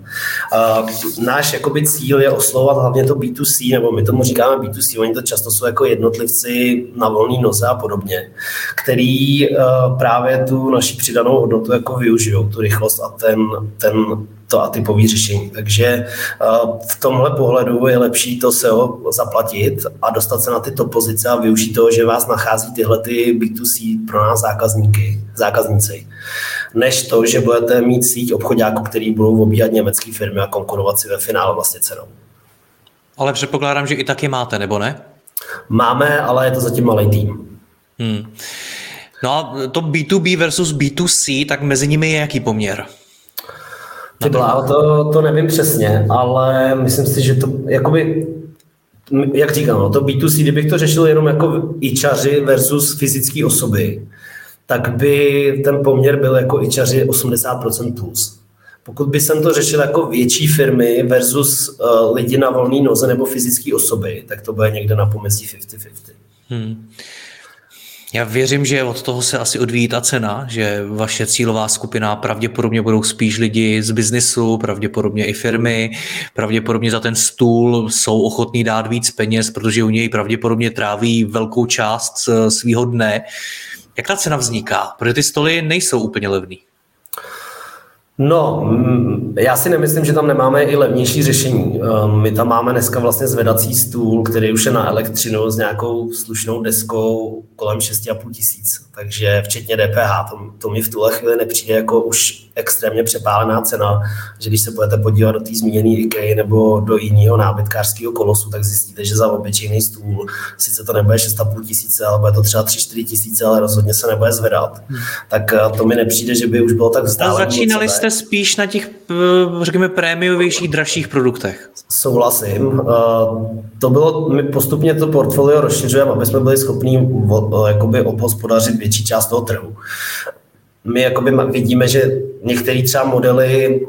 Uh, náš jakoby cíl je oslovovat hlavně to B2C, nebo my tomu říkáme B2C, oni to často jsou jako jednotlivé jednotlivci na volné noze a podobně, který právě tu naši přidanou hodnotu jako využijou, tu rychlost a ten, ten to a typový řešení. Takže v tomhle pohledu je lepší to SEO zaplatit a dostat se na tyto pozice a využít toho, že vás nachází tyhle ty B2C pro nás zákazníky, zákazníci, než to, že budete mít síť obchodáků, který budou obíhat německé firmy a konkurovat si ve finále vlastně cenou. Ale předpokládám, že i taky máte, nebo ne? Máme, ale je to zatím malý tým. Hmm. No a to B2B versus B2C, tak mezi nimi je jaký poměr? Ty bláho, to, to nevím přesně, ale myslím si, že to jakoby jak říkám, no, to B2C, kdybych to řešil jenom jako ičaři versus fyzické osoby, tak by ten poměr byl jako ičaři 80% plus. Pokud by jsem to řešil jako větší firmy versus uh, lidi na volné noze nebo fyzické osoby, tak to bude někde na pomezí 50-50. Hmm. Já věřím, že od toho se asi odvíjí ta cena, že vaše cílová skupina pravděpodobně budou spíš lidi z biznisu, pravděpodobně i firmy, pravděpodobně za ten stůl jsou ochotní dát víc peněz, protože u něj pravděpodobně tráví velkou část svého dne. Jak ta cena vzniká? Protože ty stoly nejsou úplně levný. No, mm, já si nemyslím, že tam nemáme i levnější řešení. Ehm, my tam máme dneska vlastně zvedací stůl, který už je na elektřinu s nějakou slušnou deskou kolem 6,5 tisíc. Takže včetně DPH, to, to mi v tuhle chvíli nepřijde jako už extrémně přepálená cena, že když se budete podívat do té zmíněné IKEA nebo do jiného nábytkářského kolosu, tak zjistíte, že za obyčejný stůl sice to nebude 6,5 tisíce, ale bude to třeba 3-4 tisíce, ale rozhodně se nebude zvedat. Hmm. Tak eh, to mi nepřijde, že by už bylo tak vzdálené. Začínali jste spíš na těch, eh, řekněme, prémiovějších, dražších produktech. Souhlasím. Eh, to bylo, my postupně to portfolio rozšiřujeme, aby jsme byli schopni jakoby obhospodařit větší část toho trhu. My jakoby vidíme, že některé třeba modely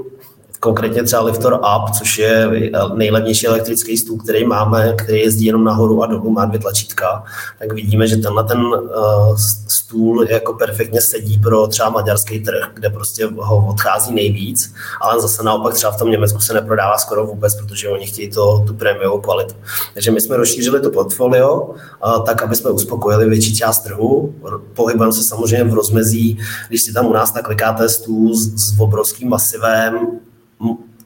konkrétně třeba Liftor Up, což je nejlevnější elektrický stůl, který máme, který jezdí jenom nahoru a dolů, má dvě tlačítka, tak vidíme, že tenhle ten uh, stůl jako perfektně sedí pro třeba maďarský trh, kde prostě ho odchází nejvíc, ale zase naopak třeba v tom Německu se neprodává skoro vůbec, protože oni chtějí to, tu prémiovou kvalitu. Takže my jsme rozšířili to portfolio uh, tak, aby jsme uspokojili větší část trhu. Pohybujeme se samozřejmě v rozmezí, když si tam u nás naklikáte stůl s, s obrovským masivem,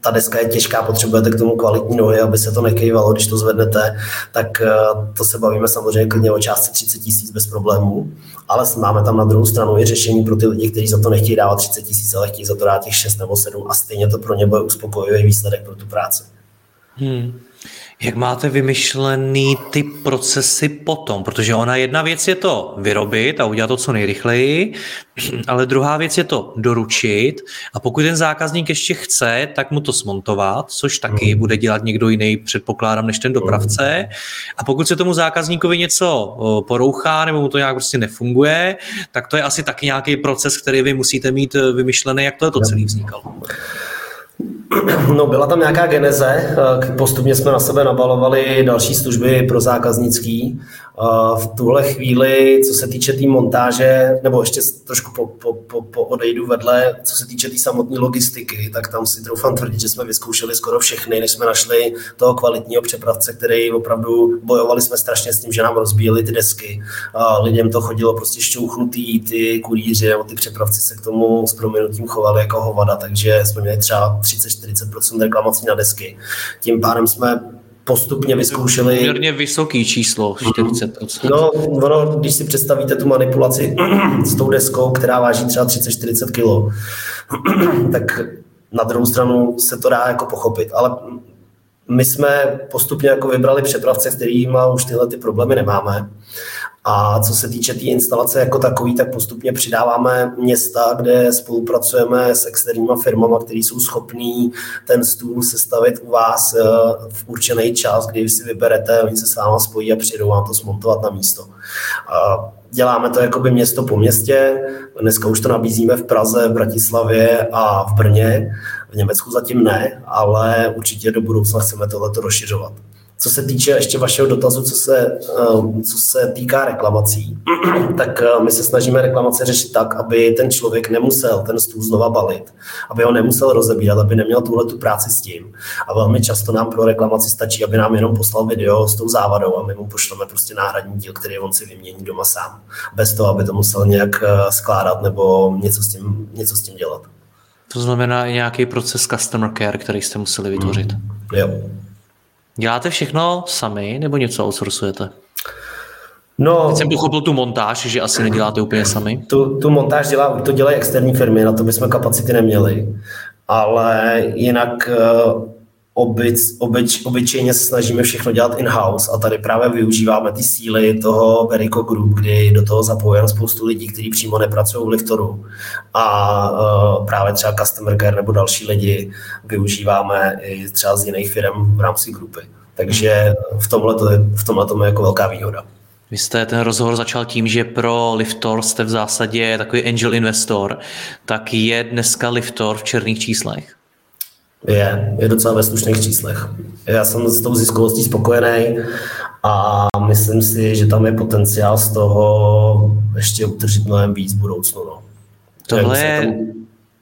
ta deska je těžká, potřebujete k tomu kvalitní nohy, aby se to nekejvalo, když to zvednete, tak eh, to se bavíme samozřejmě klidně o částce 30 tisíc bez problémů, ale máme tam na druhou stranu i řešení pro ty lidi, kteří za to nechtějí dávat 30 tisíc, ale chtějí za to dát těch 6 nebo 7 a stejně to pro ně bude uspokojivý výsledek pro tu práci. Hmm. Jak máte vymyšlený ty procesy potom? Protože ona jedna věc je to vyrobit a udělat to co nejrychleji, ale druhá věc je to doručit a pokud ten zákazník ještě chce, tak mu to smontovat, což taky mm. bude dělat někdo jiný, předpokládám, než ten dopravce. A pokud se tomu zákazníkovi něco porouchá nebo mu to nějak prostě nefunguje, tak to je asi taky nějaký proces, který vy musíte mít e, vymyšlený, jak to je to celý vznikalo. No, byla tam nějaká geneze, eh, postupně jsme na sebe nabalovali další služby pro zákaznický. V tuhle chvíli, co se týče té tý montáže, nebo ještě trošku po, po, po, po odejdu vedle, co se týče té tý samotné logistiky, tak tam si troufám tvrdit, že jsme vyzkoušeli skoro všechny, než jsme našli toho kvalitního přepravce, který opravdu bojovali jsme strašně s tím, že nám rozbíjeli ty desky. A lidem to chodilo prostě šťouchnutý, ty kurýři nebo ty přepravci se k tomu s proměnutím chovali jako hovada, takže jsme měli třeba 30-40% reklamací na desky. Tím pádem jsme postupně vyzkoušeli. Poměrně vysoký číslo, 40%. No, ono, když si představíte tu manipulaci s tou deskou, která váží třeba 30-40 kg, tak na druhou stranu se to dá jako pochopit. Ale my jsme postupně jako vybrali přepravce, kterými už tyhle ty problémy nemáme. A co se týče té tý instalace jako takový, tak postupně přidáváme města, kde spolupracujeme s externíma firmama, které jsou schopní ten stůl sestavit u vás eh, v určený čas, kdy si vyberete, oni se s váma spojí a přijdou vám to smontovat na místo. Děláme to jakoby město po městě, dneska už to nabízíme v Praze, v Bratislavě a v Brně, v Německu zatím ne, ale určitě do budoucna chceme tohleto rozšiřovat. Co se týče ještě vašeho dotazu, co se, eh, co se týká reklamací, tak eh, my se snažíme reklamace řešit tak, aby ten člověk nemusel ten stůl znova balit, aby ho nemusel rozebírat, aby neměl tuhle tu práci s tím. A velmi často nám pro reklamaci stačí, aby nám jenom poslal video s tou závadou a my mu pošleme prostě náhradní díl, který on si vymění doma sám. Bez toho, aby to musel nějak eh, skládat nebo něco s tím, něco s tím dělat. To znamená i nějaký proces customer care, který jste museli vytvořit. Mm. Jo. Děláte všechno sami nebo něco outsourcujete? No, Teď jsem pochopil tu montáž, že asi neděláte úplně sami. Tu, tu montáž dělá, to dělají externí firmy, na to bychom kapacity neměli. Ale jinak eh, obyč, obyč, obyčejně se snažíme všechno dělat in-house a tady právě využíváme ty síly toho Verico Group, kdy do toho zapojujeme spoustu lidí, kteří přímo nepracují v Liftoru a uh, právě třeba Customer Care nebo další lidi využíváme i třeba z jiných firm v rámci grupy. Takže v tomhle to je, v tomhle to je jako velká výhoda. Vy jste ten rozhovor začal tím, že pro Liftor jste v zásadě takový angel investor, tak je dneska Liftor v černých číslech? Je, je docela ve slušných číslech. Já jsem s tou ziskovostí spokojený a myslím si, že tam je potenciál z toho ještě utržit mnohem víc v budoucnu. No. Tohle je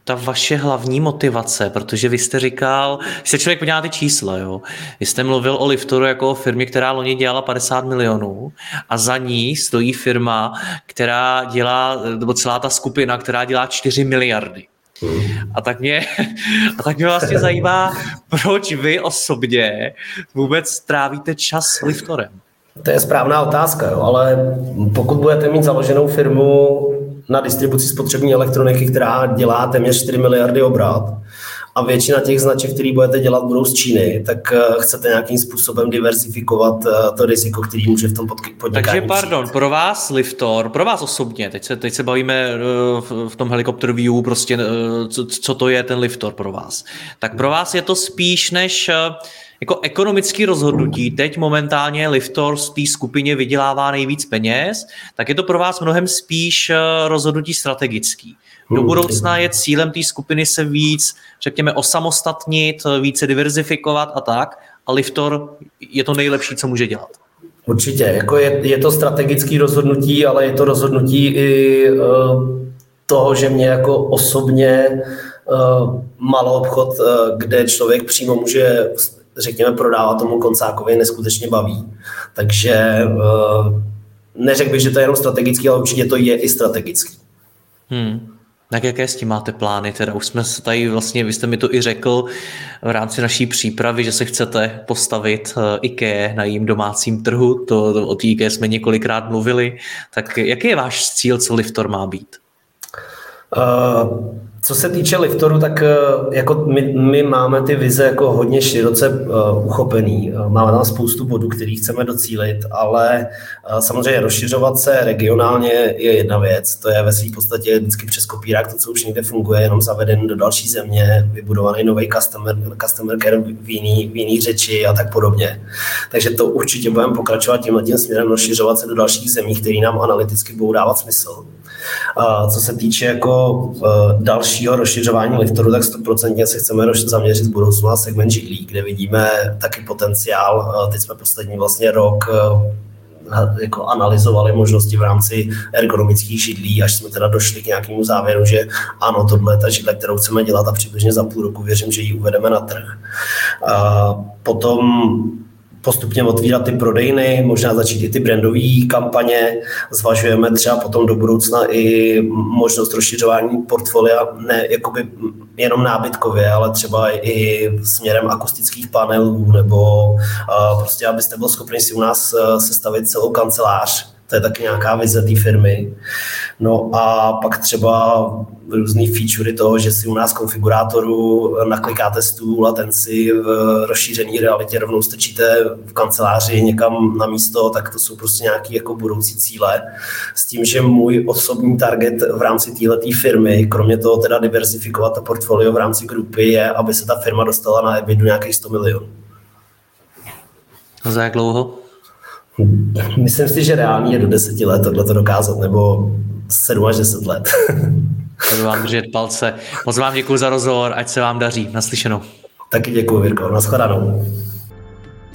ta vaše hlavní motivace, protože vy jste říkal, když se člověk podívá na ty čísla, jo, vy jste mluvil o Liftoru jako o firmě, která loni dělala 50 milionů a za ní stojí firma, která dělá, nebo celá ta skupina, která dělá 4 miliardy. A tak mě, a tak mě vlastně zajímá, proč vy osobně vůbec trávíte čas s liftorem. To je správná otázka, jo, ale pokud budete mít založenou firmu na distribuci spotřební elektroniky, která dělá téměř 4 miliardy obrat, a většina těch značek, které budete dělat, budou z Číny, tak eh, chcete nějakým způsobem diversifikovat eh, to riziko, který může v tom podnikání Takže pardon, přijít. pro vás Liftor, pro vás osobně, teď se, teď se bavíme eh, v tom helikopter view, prostě co, co to je ten Liftor pro vás. Tak pro vás je to spíš než jako ekonomický rozhodnutí, teď momentálně Liftor z té skupině vydělává nejvíc peněz, tak je to pro vás mnohem spíš rozhodnutí strategický. Do budoucna je cílem té skupiny se víc, řekněme, osamostatnit, více diverzifikovat a tak. A Liftor je to nejlepší, co může dělat. Určitě. Jako je, je to strategické rozhodnutí, ale je to rozhodnutí i uh, toho, že mě jako osobně uh, malou obchod, uh, kde člověk přímo může, řekněme, prodávat tomu koncákovi, neskutečně baví. Takže uh, neřekl bych, že to je jenom strategický, ale určitě to je i strategický. Hmm. Tak jaké s tím máte plány? Teda už jsme se tady vlastně, vy jste mi to i řekl v rámci naší přípravy, že se chcete postavit eh, IKEA na jejím domácím trhu, to, to o té IKEA jsme několikrát mluvili, tak jaký je váš cíl, co Liftor má být? Uh, co se týče Liftoru, tak eh, jako my, my máme ty vize jako hodně široce uh, uchopený. Máme tam spoustu bodů, který chceme docílit, ale uh, samozřejmě rozšiřovat se regionálně je jedna věc. To je ve své podstatě vždycky přes kopírák to, co už někde funguje, jenom zaveden do další země, vybudovaný nový customer, customer care v jiný, v jiný řeči a tak podobně. Takže to určitě budeme pokračovat tímhle tím směrem, rozšiřovat se do dalších zemí, které nám analyticky budou dávat smysl. Co se týče jako uh, dalšího rozšiřování liftoru, tak 100% se chceme zaměřit v budoucnu na segment židlí, kde vidíme taky potenciál. Uh, teď jsme poslední vlastně rok jako analyzovali možnosti v rámci ergonomických židlí, až jsme teda došli k nějakému závěru, že ano, tohle je ta židle, kterou chceme dělat a přibližně za půl roku věřím, že ji uvedeme na trh. A potom postupně otvírat ty prodejny, možná začít i ty brandové kampaně. Zvažujeme třeba potom do budoucna i možnost rozšiřování portfolia, ne jakoby jenom nábytkově, ale třeba i směrem akustických panelů, nebo uh, prostě abyste byl schopni si u nás uh, sestavit celou kancelář to je taky nějaká vize té firmy. No a pak třeba různý featurey toho, že si u nás konfigurátoru naklikáte stůl a ten si v rozšířené realitě rovnou strčíte v kanceláři někam na místo, tak to jsou prostě nějaké jako budoucí cíle. S tím, že můj osobní target v rámci této firmy, kromě toho teda diversifikovat to portfolio v rámci grupy, je, aby se ta firma dostala na EBITDA nějakých 100 milionů. A za jak dlouho? Myslím si, že reálně je do deseti let tohle dokázat, nebo 7 až 10 let. Budu vám držet palce. Moc vám děkuji za rozhovor, ať se vám daří. Naslyšenou. Taky děkuji, Virko. Naschledanou.